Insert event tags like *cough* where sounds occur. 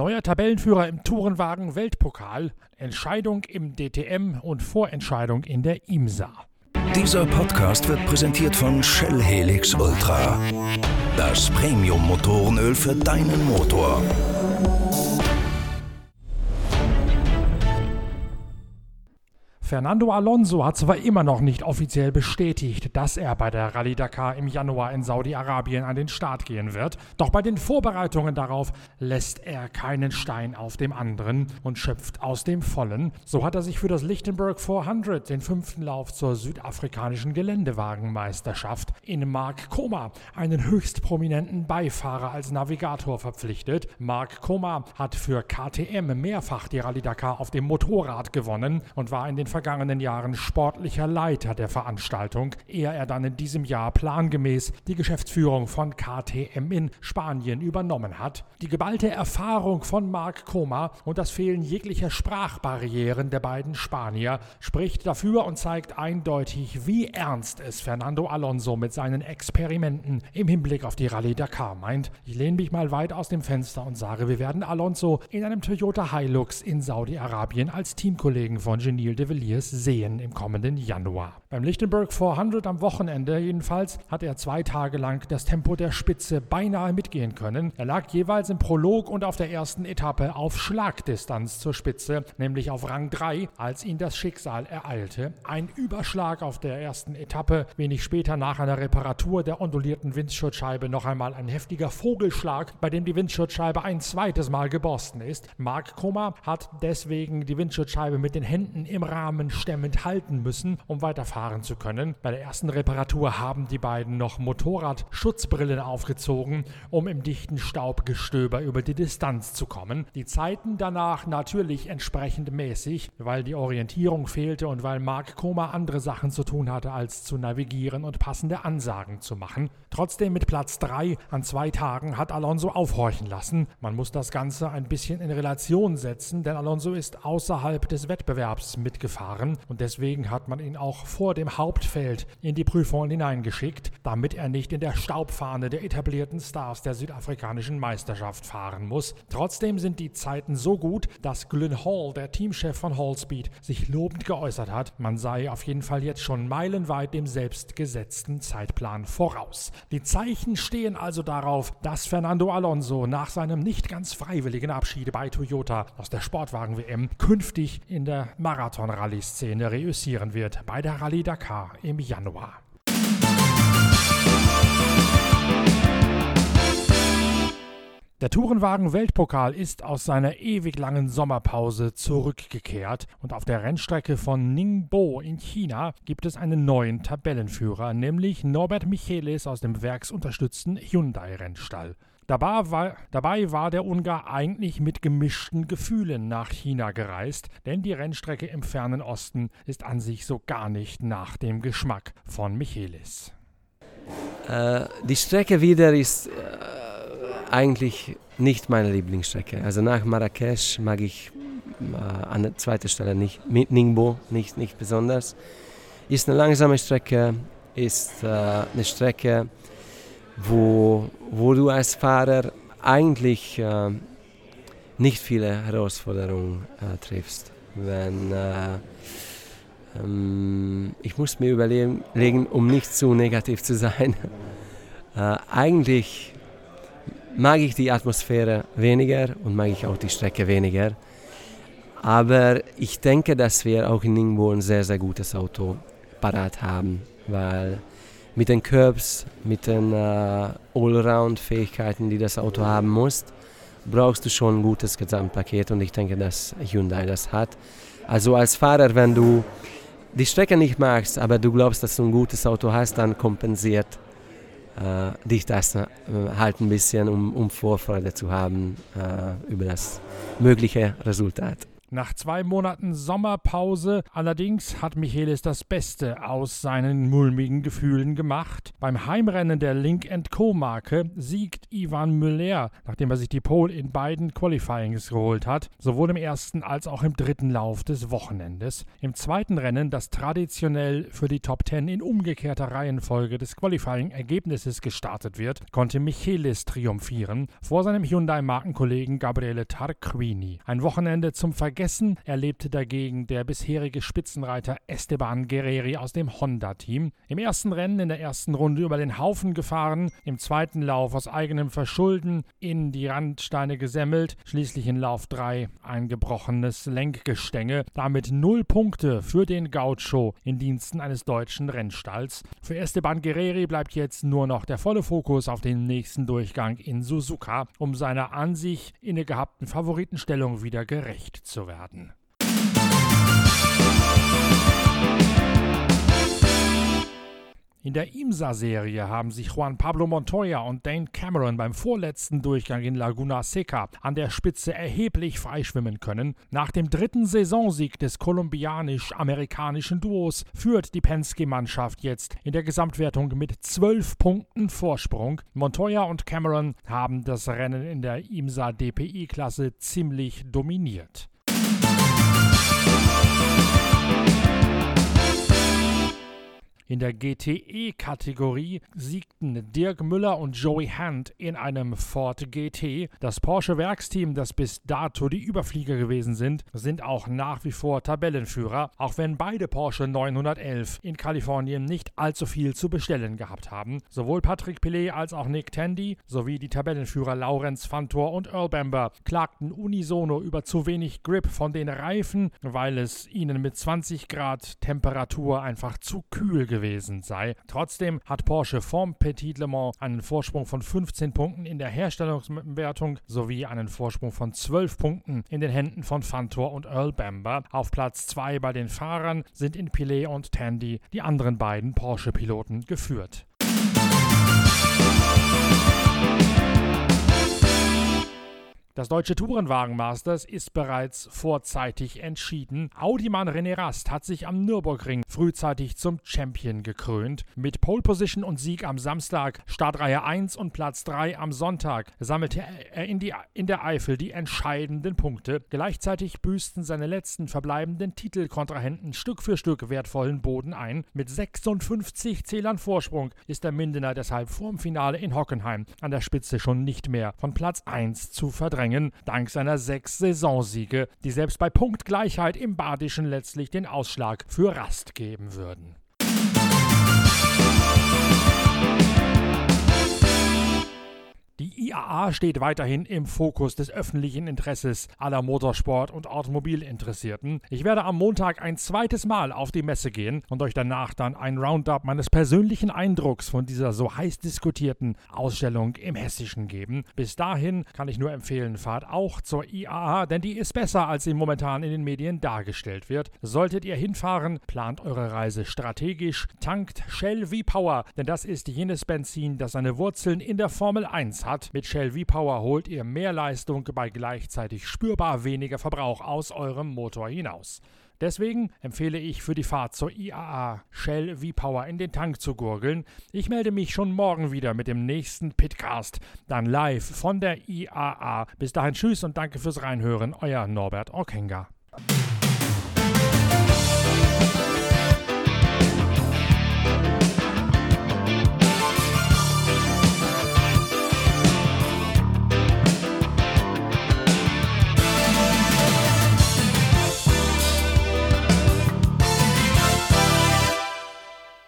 Neuer Tabellenführer im Tourenwagen Weltpokal, Entscheidung im DTM und Vorentscheidung in der IMSA. Dieser Podcast wird präsentiert von Shell Helix Ultra. Das Premium-Motorenöl für deinen Motor. Fernando Alonso hat zwar immer noch nicht offiziell bestätigt, dass er bei der Rallye Dakar im Januar in Saudi-Arabien an den Start gehen wird, doch bei den Vorbereitungen darauf lässt er keinen Stein auf dem anderen und schöpft aus dem Vollen. So hat er sich für das Lichtenberg 400, den fünften Lauf zur südafrikanischen Geländewagenmeisterschaft, in Mark Koma, einen höchst prominenten Beifahrer als Navigator verpflichtet. Mark Koma hat für KTM mehrfach die Rallye Dakar auf dem Motorrad gewonnen und war in den vergangenen Jahren sportlicher Leiter der Veranstaltung, ehe er dann in diesem Jahr plangemäß die Geschäftsführung von KTM in Spanien übernommen hat. Die geballte Erfahrung von Marc Koma und das Fehlen jeglicher Sprachbarrieren der beiden Spanier spricht dafür und zeigt eindeutig, wie ernst es Fernando Alonso mit seinen Experimenten im Hinblick auf die Rallye Dakar meint. Ich lehne mich mal weit aus dem Fenster und sage, wir werden Alonso in einem Toyota Hilux in Saudi-Arabien als Teamkollegen von Genil de Villiers Villiers sehen im kommenden Januar. Beim Lichtenberg 400 am Wochenende jedenfalls hat er zwei Tage lang das Tempo der Spitze beinahe mitgehen können. Er lag jeweils im Prolog und auf der ersten Etappe auf Schlagdistanz zur Spitze, nämlich auf Rang 3, als ihn das Schicksal ereilte. Ein Überschlag auf der ersten Etappe, wenig später nach einer Reparatur der ondulierten Windschutzscheibe noch einmal ein heftiger Vogelschlag, bei dem die Windschutzscheibe ein zweites Mal geborsten ist. Mark Koma hat deswegen die Windschutzscheibe mit den Händen im Rahmen Rahmen stemmend halten müssen, um weiterfahren zu können. Bei der ersten Reparatur haben die beiden noch Motorradschutzbrillen aufgezogen, um im dichten Staubgestöber über die Distanz zu kommen. Die Zeiten danach natürlich entsprechend mäßig, weil die Orientierung fehlte und weil Mark Koma andere Sachen zu tun hatte, als zu navigieren und passende Ansagen zu machen. Trotzdem mit Platz 3 an zwei Tagen hat Alonso aufhorchen lassen. Man muss das Ganze ein bisschen in Relation setzen, denn Alonso ist außerhalb des Wettbewerbs mitgefahren fahren und deswegen hat man ihn auch vor dem Hauptfeld in die Prüfungen hineingeschickt, damit er nicht in der Staubfahne der etablierten Stars der südafrikanischen Meisterschaft fahren muss. Trotzdem sind die Zeiten so gut, dass Glyn Hall, der Teamchef von Hallspeed, sich lobend geäußert hat, man sei auf jeden Fall jetzt schon meilenweit dem selbstgesetzten Zeitplan voraus. Die Zeichen stehen also darauf, dass Fernando Alonso nach seinem nicht ganz freiwilligen Abschied bei Toyota aus der Sportwagen-WM künftig in der Marathon-Rallye Rallye-Szene reüssieren wird bei der Rallye Dakar im Januar. Der Tourenwagen-Weltpokal ist aus seiner ewig langen Sommerpause zurückgekehrt und auf der Rennstrecke von Ningbo in China gibt es einen neuen Tabellenführer, nämlich Norbert Michelis aus dem werksunterstützten Hyundai-Rennstall. Dabei war, dabei war der Ungar eigentlich mit gemischten Gefühlen nach China gereist, denn die Rennstrecke im fernen Osten ist an sich so gar nicht nach dem Geschmack von Michelis. Äh, die Strecke wieder ist äh, eigentlich nicht meine Lieblingsstrecke. Also nach Marrakesch mag ich äh, an der zweiten Stelle nicht, mit Ningbo nicht, nicht besonders. Ist eine langsame Strecke, ist äh, eine Strecke, wo, wo du als Fahrer eigentlich äh, nicht viele Herausforderungen äh, triffst. Wenn, äh, ähm, ich muss mir überlegen, um nicht zu negativ zu sein, *laughs* äh, eigentlich mag ich die Atmosphäre weniger und mag ich auch die Strecke weniger. Aber ich denke, dass wir auch in Ningbo ein sehr, sehr gutes Auto parat haben, weil mit den Curbs, mit den äh, Allround-Fähigkeiten, die das Auto haben muss, brauchst du schon ein gutes Gesamtpaket und ich denke, dass Hyundai das hat. Also als Fahrer, wenn du die Strecke nicht magst, aber du glaubst, dass du ein gutes Auto hast, dann kompensiert äh, dich das äh, halt ein bisschen, um, um Vorfreude zu haben äh, über das mögliche Resultat. Nach zwei Monaten Sommerpause allerdings hat Michelis das Beste aus seinen mulmigen Gefühlen gemacht. Beim Heimrennen der Link Co. Marke siegt Ivan Müller, nachdem er sich die Pole in beiden Qualifyings geholt hat, sowohl im ersten als auch im dritten Lauf des Wochenendes. Im zweiten Rennen, das traditionell für die Top 10 in umgekehrter Reihenfolge des Qualifying-Ergebnisses gestartet wird, konnte Michelis triumphieren vor seinem Hyundai-Markenkollegen Gabriele Tarquini. Ein Wochenende zum Vergessen erlebte dagegen der bisherige Spitzenreiter Esteban Guerreri aus dem Honda-Team. Im ersten Rennen in der ersten Runde über den Haufen gefahren, im zweiten Lauf aus eigenem Verschulden in die Randsteine gesemmelt, schließlich in Lauf 3 ein gebrochenes Lenkgestänge, damit null Punkte für den Gaucho in Diensten eines deutschen Rennstalls. Für Esteban Guerreri bleibt jetzt nur noch der volle Fokus auf den nächsten Durchgang in Suzuka, um seiner an sich innegehabten Favoritenstellung wieder gerecht zu werden. In der IMSA-Serie haben sich Juan Pablo Montoya und Dane Cameron beim vorletzten Durchgang in Laguna Seca an der Spitze erheblich freischwimmen können. Nach dem dritten Saisonsieg des kolumbianisch-amerikanischen Duos führt die Penske-Mannschaft jetzt in der Gesamtwertung mit zwölf Punkten Vorsprung. Montoya und Cameron haben das Rennen in der IMSA-DPI-Klasse ziemlich dominiert. Der GTE-Kategorie siegten Dirk Müller und Joey Hand in einem Ford GT. Das Porsche-Werksteam, das bis dato die Überflieger gewesen sind, sind auch nach wie vor Tabellenführer, auch wenn beide Porsche 911 in Kalifornien nicht allzu viel zu bestellen gehabt haben. Sowohl Patrick Pillet als auch Nick Tandy sowie die Tabellenführer Laurenz Fantor und Earl Bamber klagten unisono über zu wenig Grip von den Reifen, weil es ihnen mit 20 Grad Temperatur einfach zu kühl gewesen gewesen sei. Trotzdem hat Porsche vorm Petit Le Mans einen Vorsprung von 15 Punkten in der Herstellungswertung sowie einen Vorsprung von 12 Punkten in den Händen von Fantor und Earl Bamber. Auf Platz 2 bei den Fahrern sind in Pilet und Tandy die anderen beiden Porsche-Piloten geführt. Das deutsche Tourenwagenmasters ist bereits vorzeitig entschieden. Audimann René Rast hat sich am Nürburgring frühzeitig zum Champion gekrönt. Mit Pole Position und Sieg am Samstag, Startreihe 1 und Platz 3 am Sonntag sammelte er in, die, in der Eifel die entscheidenden Punkte. Gleichzeitig büßten seine letzten verbleibenden Titelkontrahenten Stück für Stück wertvollen Boden ein. Mit 56 Zählern Vorsprung ist der Mindener deshalb vorm Finale in Hockenheim an der Spitze schon nicht mehr von Platz 1 zu verdrängen verdrängen, dank seiner sechs Saisonsiege, die selbst bei Punktgleichheit im Badischen letztlich den Ausschlag für Rast geben würden. Die IAA steht weiterhin im Fokus des öffentlichen Interesses aller Motorsport- und Automobilinteressierten. Ich werde am Montag ein zweites Mal auf die Messe gehen und euch danach dann ein Roundup meines persönlichen Eindrucks von dieser so heiß diskutierten Ausstellung im Hessischen geben. Bis dahin kann ich nur empfehlen, fahrt auch zur IAA, denn die ist besser, als sie momentan in den Medien dargestellt wird. Solltet ihr hinfahren, plant eure Reise strategisch, tankt Shell V-Power, denn das ist jenes Benzin, das seine Wurzeln in der Formel 1 hat hat. Mit Shell V-Power holt ihr mehr Leistung bei gleichzeitig spürbar weniger Verbrauch aus eurem Motor hinaus. Deswegen empfehle ich für die Fahrt zur IAA Shell V-Power in den Tank zu gurgeln. Ich melde mich schon morgen wieder mit dem nächsten Pitcast, dann live von der IAA. Bis dahin tschüss und danke fürs Reinhören, euer Norbert Ockenger.